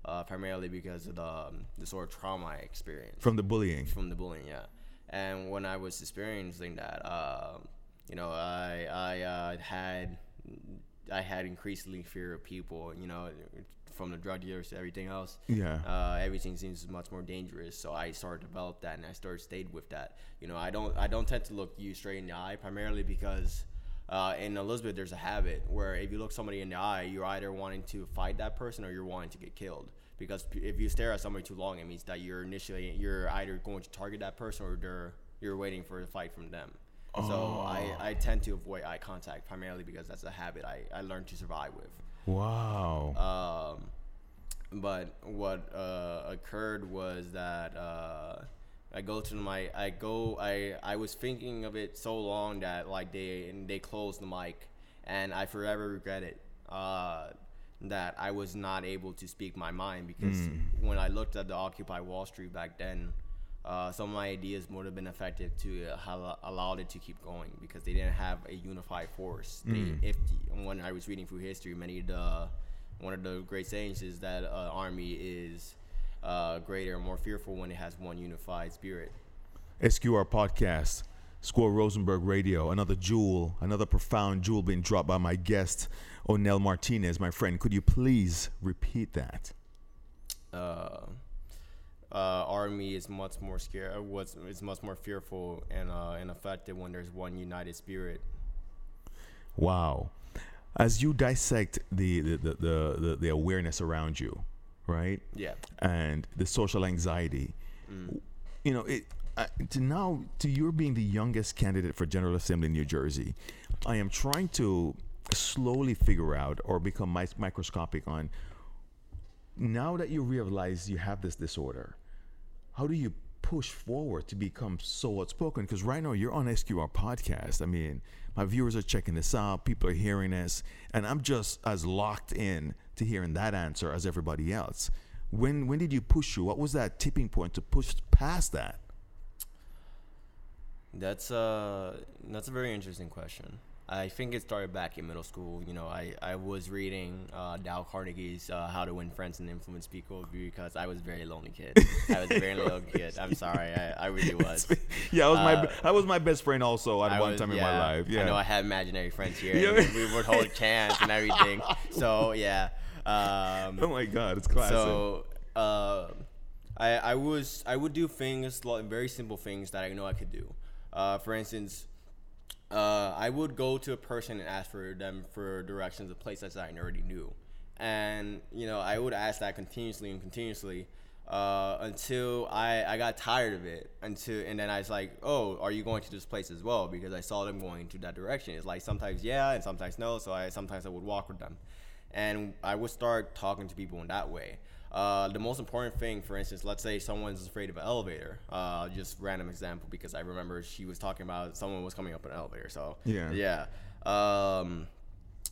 uh, primarily because of the um, the sort of trauma I experienced From the bullying. from the bullying, yeah. And when I was experiencing that, um, you know, I I uh, had I had increasingly fear of people, you know, from the drug dealers to everything else. Yeah. Uh, everything seems much more dangerous. So I started to develop that, and I started stayed with that. You know, I don't I don't tend to look you straight in the eye, primarily because. Uh, in Elizabeth, there's a habit where if you look somebody in the eye, you're either wanting to fight that person or you're wanting to get killed. Because if you stare at somebody too long, it means that you're initially you're either going to target that person or they're you're waiting for a fight from them. So I, I tend to avoid eye contact primarily because that's a habit I, I learned to survive with. Wow. Um, but what uh, occurred was that uh, I go to my I go I I was thinking of it so long that like they they closed the mic and I forever regret it. Uh, that I was not able to speak my mind because when I looked at the Occupy Wall Street back then, uh, some of my ideas would have been effective to uh, have allowed it to keep going because they didn't have a unified force. They, if when I was reading through history, many of the one of the great sayings is that uh, army is uh, greater and more fearful when it has one unified spirit. SQR podcast, Score Rosenberg Radio, another jewel, another profound jewel being dropped by my guest, Onel Martinez. My friend, could you please repeat that? uh, uh, army is much more scared. uh, Was is much more fearful and uh, and effective when there's one united spirit. Wow. As you dissect the the, the, the, the, the awareness around you, right? Yeah. And the social anxiety, you know, it. Uh, to now, to your being the youngest candidate for General Assembly in New Jersey, I am trying to slowly figure out or become mi- microscopic on now that you realize you have this disorder, how do you push forward to become so outspoken? Because right now you're on SQR podcast. I mean, my viewers are checking this out, people are hearing this, and I'm just as locked in to hearing that answer as everybody else. When when did you push you? What was that tipping point to push past that? That's uh that's a very interesting question. I think it started back in middle school. You know, I, I was reading uh, Dale Carnegie's uh, How to Win Friends and Influence People because I was a very lonely kid. I was a very lonely kid. I'm sorry, I, I really was. yeah, I was my Uh, I was my best friend also at I one was- time in my life. Yeah. I know I had imaginary friends here. Yeah. and we would hold hands and everything. So yeah. Um, oh my god, it's classic. so uh, I I was I would do things like very simple things that I know I could do. Uh, for instance, uh, I would go to a person and ask for them for directions of places that I already knew, and you know I would ask that continuously and continuously. Uh, until I, I got tired of it until and then I was like oh are you going to this place as well because I saw them going to that direction it's like sometimes yeah and sometimes no so I sometimes I would walk with them and I would start talking to people in that way. Uh, the most important thing, for instance, let's say someone's afraid of an elevator. Uh, just random example because I remember she was talking about someone was coming up an elevator. So Yeah. yeah. Um,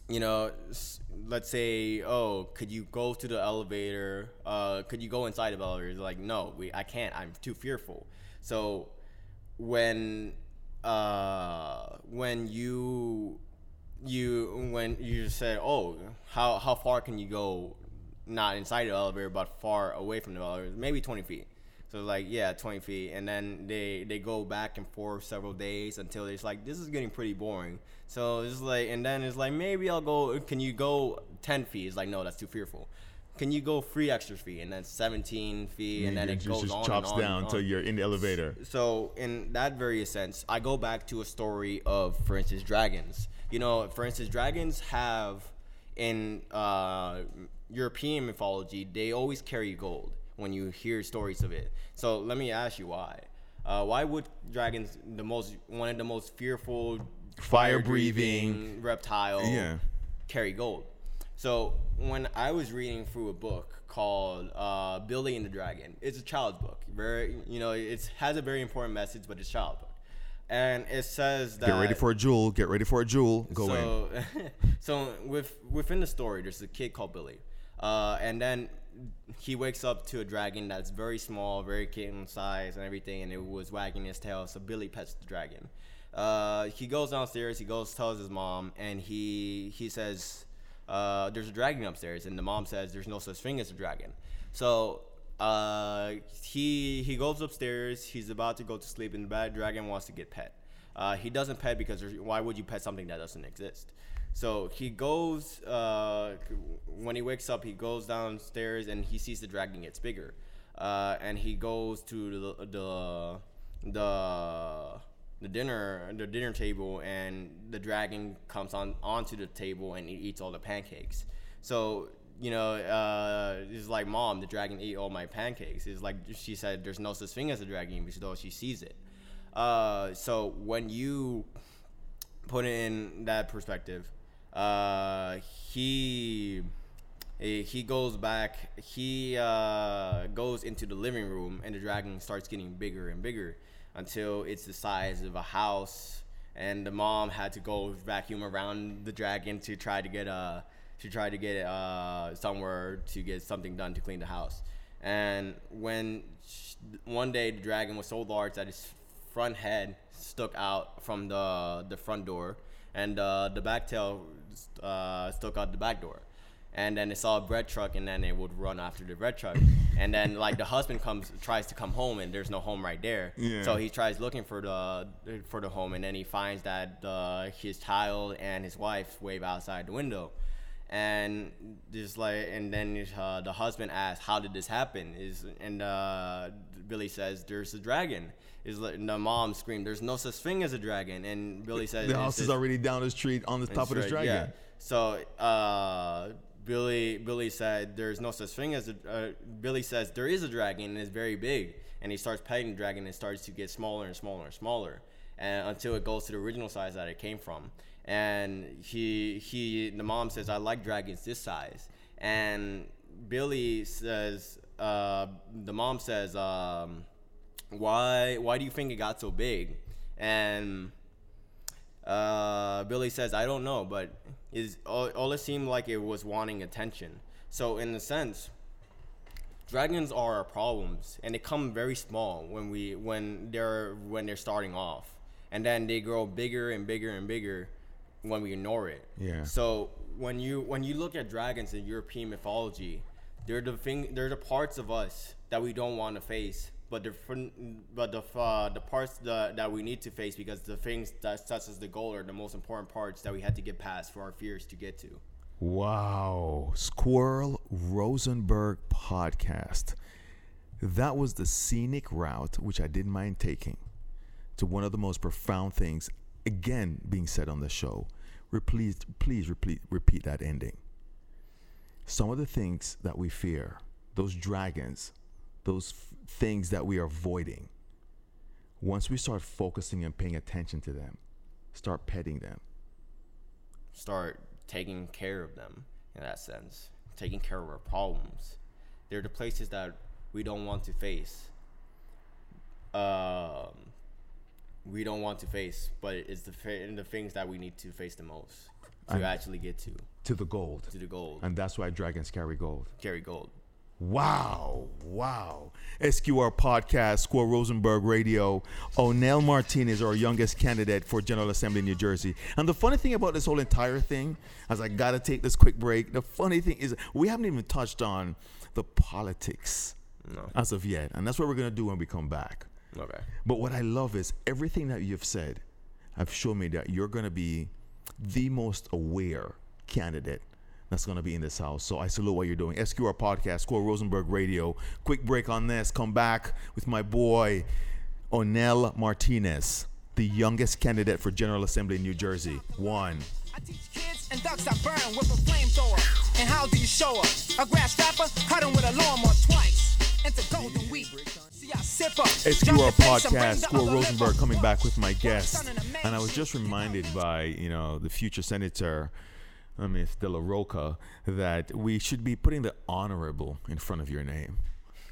you know, let's say, oh, could you go to the elevator? Uh, could you go inside of the elevator? It's like, no, we, I can't. I'm too fearful. So when uh, when you you when you say, oh, how how far can you go? Not inside the elevator, but far away from the elevator, maybe 20 feet. So like, yeah, 20 feet, and then they they go back and forth several days until it's like this is getting pretty boring. So it's like, and then it's like maybe I'll go. Can you go 10 feet? It's like no, that's too fearful. Can you go three extra feet and then 17 feet, and then it just, goes just on chops and on down until you're in the elevator. So in that very sense, I go back to a story of, for instance, dragons. You know, for instance, dragons have in uh, European mythology, they always carry gold when you hear stories of it. So let me ask you why. Uh, why would dragons, the most one of the most fearful, Fire-breathing- fire-breathing reptile, Yeah. carry gold? So when I was reading through a book called uh, Billy and the Dragon, it's a child's book. Very, you know, it has a very important message, but it's a child book, and it says that Get ready for a jewel. Get ready for a jewel. Go in. so, so with within the story, there's a kid called Billy, uh, and then he wakes up to a dragon that's very small, very kitten size, and everything, and it was wagging its tail. So Billy pets the dragon. Uh, he goes downstairs. He goes tells his mom, and he he says, uh, "There's a dragon upstairs," and the mom says, "There's no such thing as a dragon." So uh, he he goes upstairs. He's about to go to sleep, and the bad dragon wants to get pet. Uh, he doesn't pet because why would you pet something that doesn't exist? So he goes uh, when he wakes up. He goes downstairs and he sees the dragon gets bigger, uh, and he goes to the the the the dinner the dinner table, and the dragon comes on onto the table and he eats all the pancakes. So you know, uh, it's like mom, the dragon ate all my pancakes. It's like she said, there's no such thing as a dragon, because though she sees it. Uh, so when you put it in that perspective, uh, he eh, he goes back. He uh, goes into the living room, and the dragon starts getting bigger and bigger until it's the size of a house. And the mom had to go vacuum around the dragon to try to get a to try to get uh, somewhere to get something done to clean the house. And when sh- one day the dragon was so large that his front head stuck out from the the front door, and uh, the back tail uh, stuck out the back door. And then they saw a bread truck, and then they would run after the bread truck. And then like the husband comes, tries to come home, and there's no home right there. Yeah. So he tries looking for the for the home, and then he finds that uh, his child and his wife wave outside the window and just like and then uh, the husband asks how did this happen is and uh, billy says there's a dragon is like, the mom screamed there's no such thing as a dragon and billy says the "It's house is already down the street on the top of this dragon. yeah. so uh, billy billy said there's no such thing as a uh, billy says there is a dragon and it's very big and he starts petting the dragon and it starts to get smaller and smaller and smaller and until it goes to the original size that it came from and he he the mom says i like dragons this size and billy says uh, the mom says um, why why do you think it got so big and uh, Billy says, I don't know, but is all, all it seemed like it was wanting attention. So in a sense, dragons are our problems, and they come very small when we when they're when they're starting off, and then they grow bigger and bigger and bigger when we ignore it. Yeah. So when you when you look at dragons in European mythology, they're the thing they're the parts of us that we don't want to face, but the but the uh, the parts that, that we need to face because the things that sets us the goal are the most important parts that we had to get past for our fears to get to. Wow. Squirrel Rosenberg podcast. That was the scenic route, which I didn't mind taking, to one of the most profound things, again, being said on the show. Please, please repeat, repeat that ending. Some of the things that we fear, those dragons, those f- things that we are avoiding, once we start focusing and paying attention to them, start petting them, Start taking care of them in that sense, taking care of our problems. They're the places that we don't want to face. Um, we don't want to face, but it's the fa- the things that we need to face the most to And- actually get to to the gold. to the gold, And that's why dragons carry gold. carry gold. Wow. Wow. SQR Podcast, Squirrel Rosenberg Radio. Onel Martinez, our youngest candidate for General Assembly in New Jersey. And the funny thing about this whole entire thing, as I got to take this quick break, the funny thing is we haven't even touched on the politics No. as of yet. And that's what we're going to do when we come back. Okay. But what I love is everything that you've said have shown me that you're going to be the most aware candidate that's going to be in this house. So I salute what you're doing. SQR Podcast, Squirrel Rosenberg Radio. Quick break on this. Come back with my boy, Onel Martinez, the youngest candidate for General Assembly in New Jersey. One. I teach kids and ducks that burn with a flamethrower. And how do you show up? A grass rapper, cut 'em with a lawnmower twice. Into golden wheat. I. SQR jump the bass and bring Podcast, Squirrel Rosenberg coming back with my guest. sun in a man's And I was just reminded by, you know, the future senator uh, Miss De La Roca, that we should be putting the honorable in front of your name.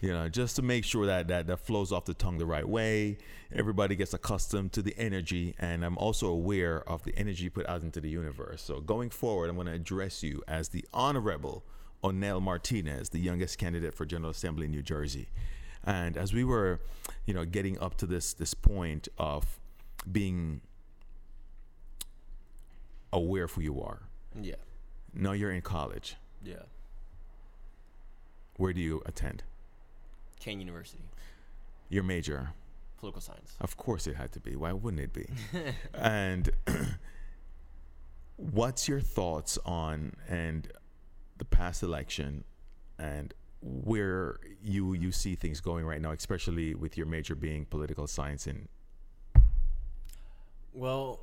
You know, just to make sure that, that that flows off the tongue the right way. Everybody gets accustomed to the energy, and I'm also aware of the energy put out into the universe. So going forward, I'm going to address you as the Honorable Onel Martinez, the youngest candidate for General Assembly in New Jersey. And as we were, you know, getting up to this this point of being aware of who you are. Yeah. No, you're in college. Yeah. Where do you attend? Kean University, Your major. political science. Of course it had to be. Why wouldn't it be? and what's your thoughts on and the past election and where you you see things going right now, especially with your major being political science and Well,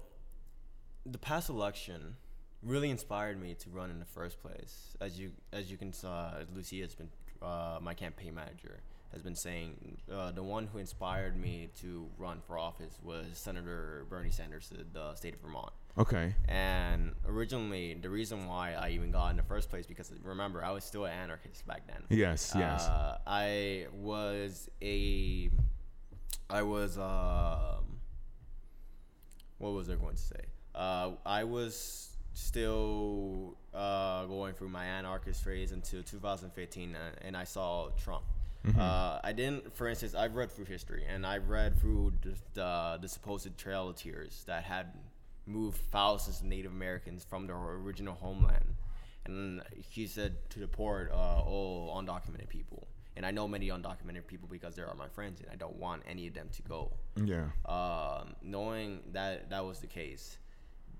the past election really inspired me to run in the first place. As you as you can saw, Lucia has been uh, my campaign manager has been saying uh, the one who inspired me to run for office was Senator Bernie Sanders of the state of Vermont. Okay. And originally, the reason why I even got in the first place because remember I was still an anarchist back then. Yes, yes. Uh, I was a, I was um, what was I going to say? Uh, I was still uh, going through my anarchist phase until 2015, and, and I saw Trump. Uh, I didn't, for instance, I've read through history, and I've read through the, the, the supposed Trail of Tears that had moved thousands of Native Americans from their original homeland. And he said to deport uh, all undocumented people. And I know many undocumented people because they are my friends, and I don't want any of them to go Yeah. um, knowing that that was the case,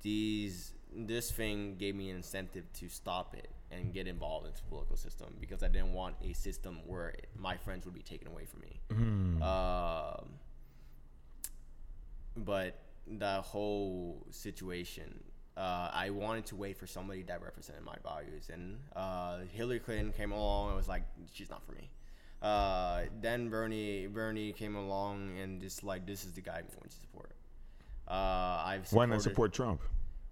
these this thing gave me an incentive to stop it and get involved into the political system because I didn't want a system where my friends would be taken away from me. Um, but the whole situation, uh, I wanted to wait for somebody that represented my values, and uh, Hillary Clinton came along and was like, "She's not for me." Uh, then Bernie Bernie came along and just like, "This is the guy I'm going to support." Uh, I've Why not support Trump?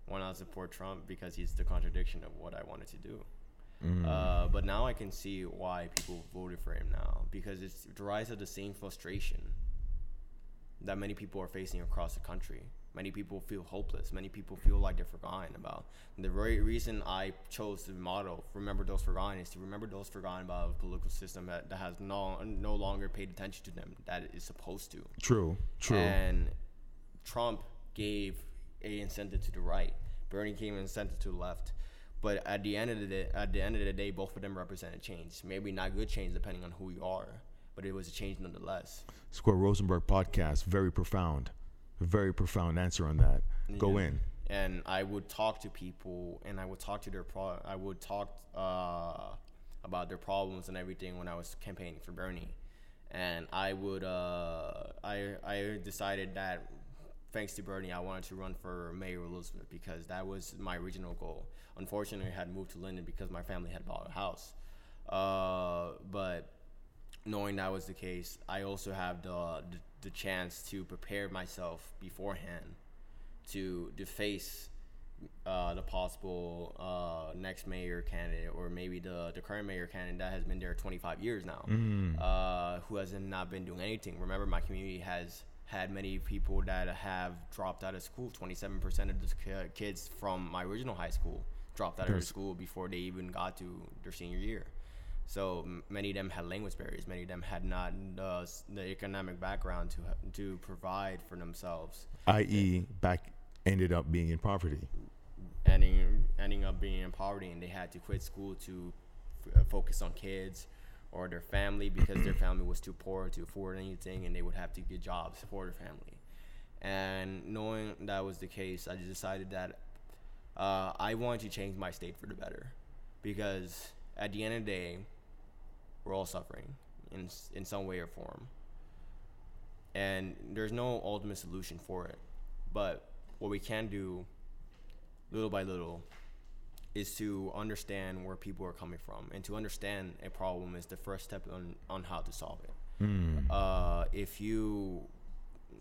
Why not support Trump because he's the contradiction of what I wanted to do. Mm. Uh, but now I can see why people voted for him now because it's rise of the same frustration that many people are facing across the country. Many people feel hopeless. Many people feel like they're forgotten about. And the very reason I chose the motto "Remember those forgotten" is to remember those forgotten about a political system that, that has no no longer paid attention to them that it is supposed to. True. True. And Trump gave a incentive to the right. Bernie gave an incentive to the left. But at the end of the day, at the end of the day, both of them represented change. Maybe not good change depending on who you are, but it was a change nonetheless. Square Rosenberg podcast, very profound. Very profound answer on that. Go Yeah. in. And I would talk to people, and I would talk to their pro. I would talk uh, about their problems and everything when I was campaigning for Bernie, and I would. Uh, I I decided that thanks to Bernie, I wanted to run for mayor of Elizabeth because that was my original goal. Unfortunately, I had moved to Linden because my family had bought a house. Uh, but knowing that was the case, I also have the, the the chance to prepare myself beforehand to to face uh, the possible uh, next mayor candidate or maybe the, the current mayor candidate that has been there 25 years now, uh, who has not been doing anything. Remember, my community has had many people that have dropped out of school. 27% of the kids from my original high school dropped out of school before they even got to their senior year. So m- many of them had language barriers. Many of them had not uh, the economic background to ha- to provide for themselves I.e., back ended up being in poverty. ending ending up being in poverty and they had to quit school to f- focus on kids or their family because their family was too poor to afford anything and they would have to get jobs for their family. And knowing that was the case i just decided that uh, i wanted to change my state for the better because at the end of the day we're all suffering in, in some way or form. And there's no ultimate solution for it but what we can do little by little is to understand where people are coming from and to understand a problem is the first step on, on how to solve it uh, if you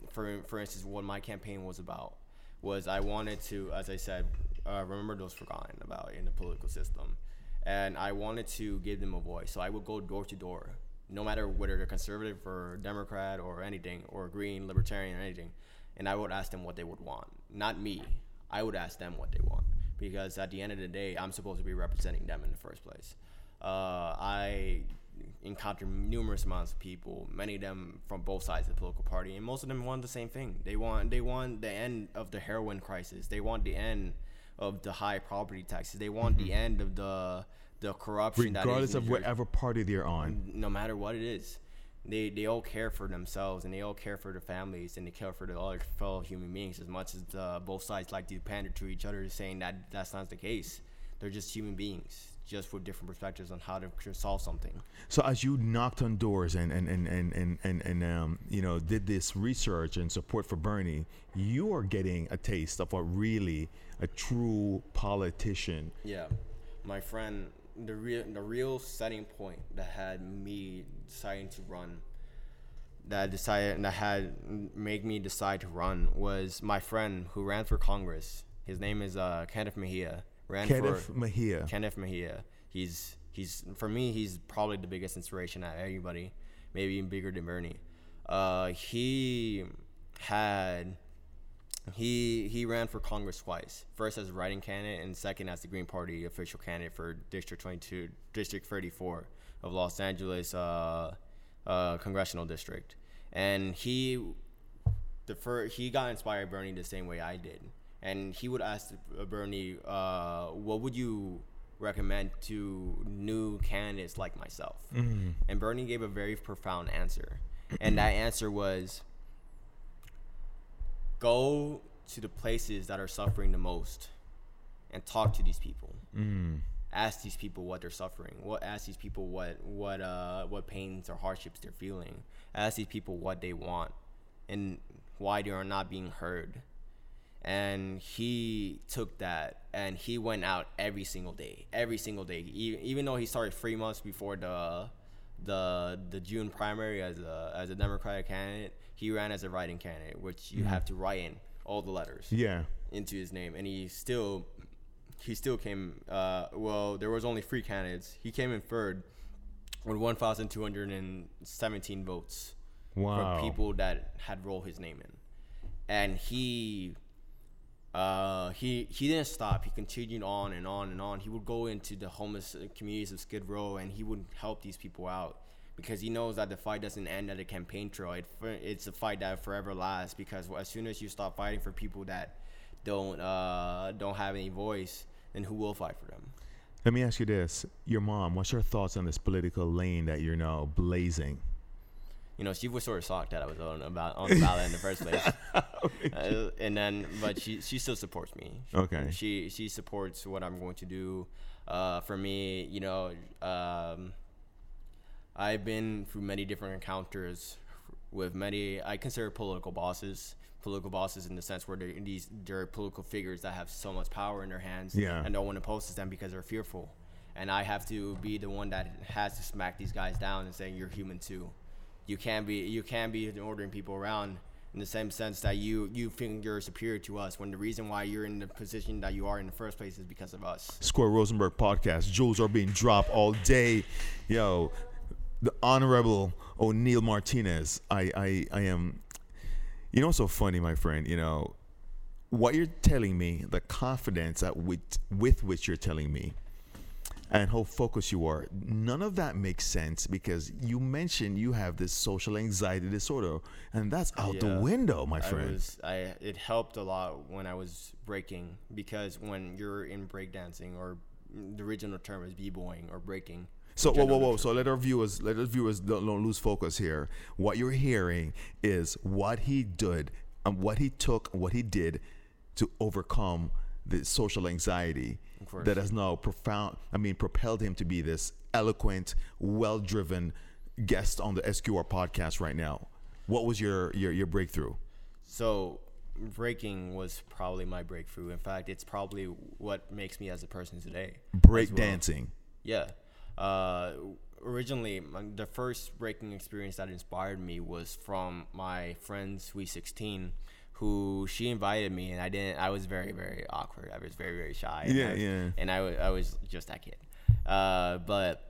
for for instance what my campaign was about was i wanted to as i said uh, remember those forgotten about in the political system, and I wanted to give them a voice. So I would go door to door, no matter whether they're conservative or Democrat or anything, or Green, Libertarian, or anything, and I would ask them what they would want. Not me. I would ask them what they want because at the end of the day, I'm supposed to be representing them in the first place. Uh, I encountered numerous amounts of people, many of them from both sides of the political party, and most of them want the same thing. They want they want the end of the heroin crisis. They want the end of the high property taxes. They want the end of the the corruption. regardless of whatever party they're on. no matter what it is. They, they all care for themselves and they all care for their families and they care for the other fellow human beings as much as the, both sides like to pander to each other, saying that that's not the case. They're just human beings, just with different perspectives on how to solve something. So as you knocked on doors and and and and and, and, and um, you know did this research and support for Bernie, you are getting a taste of what really a true politician. Yeah, my friend, the real the real setting point that had me deciding to run, that decided that had made me decide to run was my friend who ran for Congress. His name is uh, Kenneth Mejia. Ran Kenneth for Mejia. Kenneth Mejia. He's he's for me he's probably the biggest inspiration out of anybody, maybe even bigger than Bernie. Uh, he had he he ran for Congress twice. First as a write-in candidate, and second as the Green Party official candidate for District 22, District 34 of Los Angeles uh, uh, congressional district. And he the fir- he got inspired Bernie the same way I did, and he would ask uh, Bernie, uh, "What would you recommend to new candidates like myself?" And Bernie gave a very profound answer, and that answer was, "Go to the places that are suffering the most, and talk to these people. Ask these people what they're suffering. What ask these people what what uh what pains or hardships they're feeling. Ask these people what they want." and why they are not being heard. And he took that and he went out every single day, every single day. E- even though he started three months before the the the June primary as a as a Democratic candidate, he ran as a write-in candidate, which you have to write in all the letters Yeah. into his name, and he still he still came. Uh, well, there was only three candidates. He came in third with one thousand two hundred and seventeen votes Wow. from people that had rolled his name in, and he. Uh, he he didn't stop. He continued on and on and on. He would go into the homeless communities of Skid Row and he would help these people out because he knows that the fight doesn't end at a campaign trail. It, it's a fight that forever lasts because as soon as you stop fighting for people that don't uh, don't have any voice, then who will fight for them? Let me ask you this: Your mom. What's your thoughts on this political lane that you're now blazing? You know, she was sort of shocked that I was on about on the ballot in the first place, uh, and then but she she still supports me. Okay. She she supports what I'm going to do. Uh, for me, you know, um, I've been through many different encounters with many. I consider political bosses. Political bosses in the sense where they're these they're political figures that have so much power in their hands, Yeah. and no one opposes them because they're fearful. And I have to be the one that has to smack these guys down and saying you're human too. You can't be you can't be ordering people around in the same sense that you you think you're superior to us when the reason why you're in the position that you are in the first place is because of us. Square Rosenberg podcast. Jewels are being dropped all day. Yo, the Honorable Onel Martinez. I, I, I am. You know so funny, my friend? You know, what you're telling me, the confidence that with, with which you're telling me, and how focused you are, none of that makes sense because you mentioned you have this social anxiety disorder, and that's out the window, my I friend. was I it helped a lot when I was breaking because when you're in breakdancing or the original term is b-boying or breaking. So whoa, whoa, whoa! So let our viewers, let our viewers don't, don't lose focus here. What you're hearing is what he did, and what he took, what he did to overcome the social anxiety. That has now profound. I mean, propelled him to be this eloquent, well-driven guest on the SQR podcast right now. What was your your, your breakthrough? So breaking was probably my breakthrough. In fact, it's probably what makes me as a person today. Break well. dancing. Yeah. Uh, originally, the first breaking experience that inspired me was from my friend Sweet 16, who she invited me, and I didn't. I was very very awkward. I was very very shy. Yeah, and I was, yeah. And I, I was just that kid. Uh, but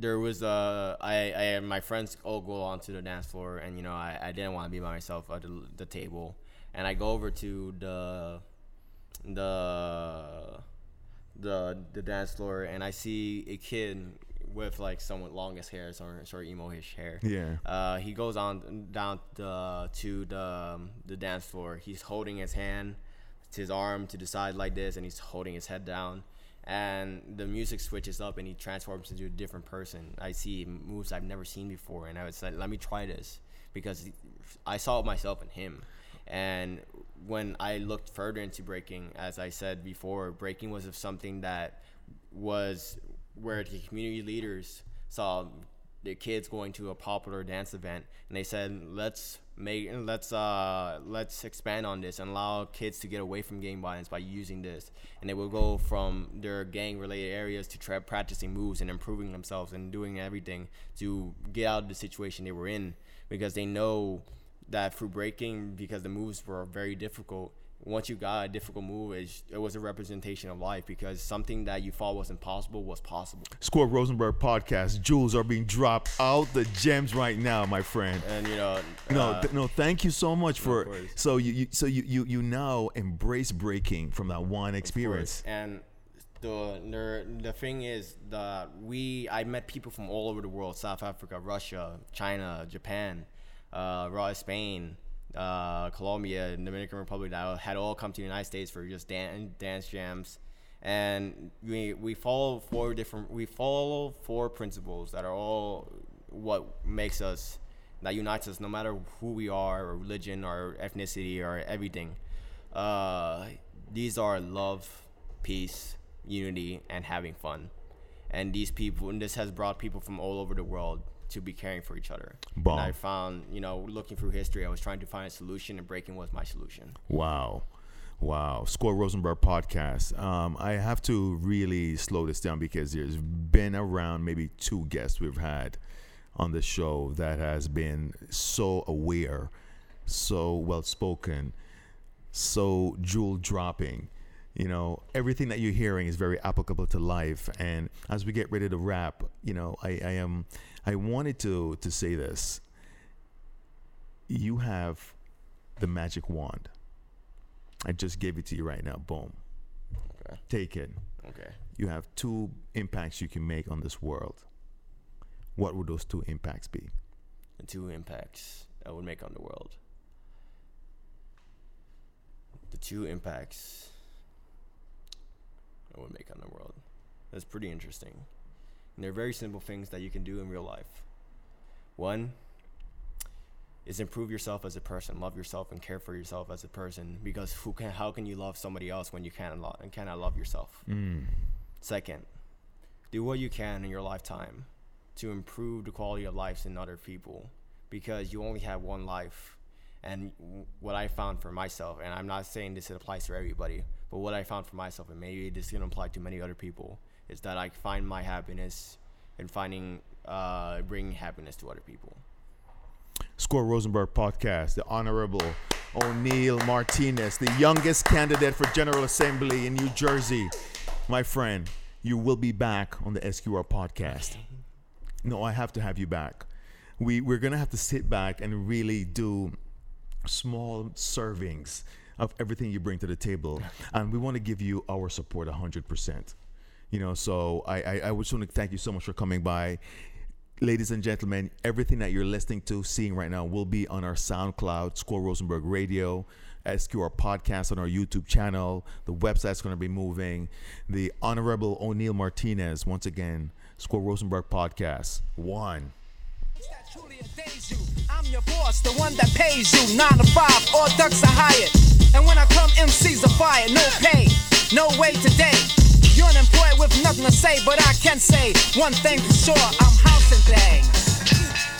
there was uh I, I my friends all go onto the dance floor and you know I, I didn't want to be by myself at the, the table and I go over to the the the the dance floor and I see a kid with like somewhat longest hair sort sort of emo-ish hair. Yeah. uh, he goes on down the, to the um, the dance floor. He's holding his hand his arm to the side like this and he's holding his head down. And the music switches up and he transforms into a different person. I see moves i've never seen before and i was like let me try this because i saw myself in him. And when i looked further into breaking as i said before breaking was of something that was where the community leaders saw the kids going to a popular dance event and they said let's make let's uh let's expand on this and allow kids to get away from gang violence by using this. And they will go from their gang related areas to tra- practicing moves and improving themselves and doing everything to get out of the situation they were in because they know that through breaking because the moves were very difficult once you got a difficult move it, was a representation of life because something that you thought was impossible was possible Score Rosenberg podcast. Jewels are being dropped out the gems right now, my friend. and you know No, uh, th- no. Thank you so much for. So you, you, so you, you, you now embrace breaking from that one experience. And the, the the thing is that we I met people from all over the world: South Africa, Russia, China, Japan, uh, Raw Spain, uh, Colombia, Dominican Republic that had all come to the United States for just dan- dance jams. And we we follow four different we follow four principles that are all what makes us that unites us no matter who we are or religion or ethnicity or everything. Uh, these are love, peace, unity, and having fun. And these people, and this has brought people from all over the world to be caring for each other. Bomb. And I found, you know, looking through history, I was trying to find a solution, and breaking was my solution. Wow. Wow. Score Rosenberg podcast. Um, I have to really slow this down because there's been around maybe two guests we've had on the show that has been so aware, so well spoken, so jewel dropping. You know, everything that you're hearing is very applicable to life. And as we get ready to wrap, you know, I, I am I wanted to to say this. You have the magic wand. I just gave it to you right now. Boom. Okay. Take it. Okay. You have two impacts you can make on this world. What would those two impacts be? The two impacts I would make on the world. The two impacts I would make on the world. That's pretty interesting. And they're very simple things that you can do in real life. One is improve yourself as a person, love yourself and care for yourself as a person because who can how can you love somebody else when you can't love and cannot love yourself? Mm. Second, do what you can in your lifetime to improve the quality of lives in other people because you only have one life. And what I found for myself, and I'm not saying this applies to everybody, but what I found for myself, and maybe this can apply to many other people, is that I find my happiness in finding, uh, bringing happiness to other people. Score Rosenberg podcast, the Honorable Onel Martinez, the youngest candidate for General Assembly in New Jersey. My friend, you will be back on the SQR podcast. No, I have to have you back. We, we're going to have to sit back and really do small servings of everything you bring to the table. And we want to give you our support 100%. You know, so I, I, I just want to thank you so much for coming by. Ladies and gentlemen, everything that you're listening to, seeing right now will be on our SoundCloud, Score Rosenberg Radio, SQR podcast on our YouTube channel. The website's going to be moving. The Honorable Onel Martinez, once again, Score Rosenberg podcast. One. I'm your boss, the one that pays you. Nine to five, all ducks are hired. And when I come, MCs. No pay, no way today. You're unemployed with nothing to say, but I can say one thing for sure: I'm housing things.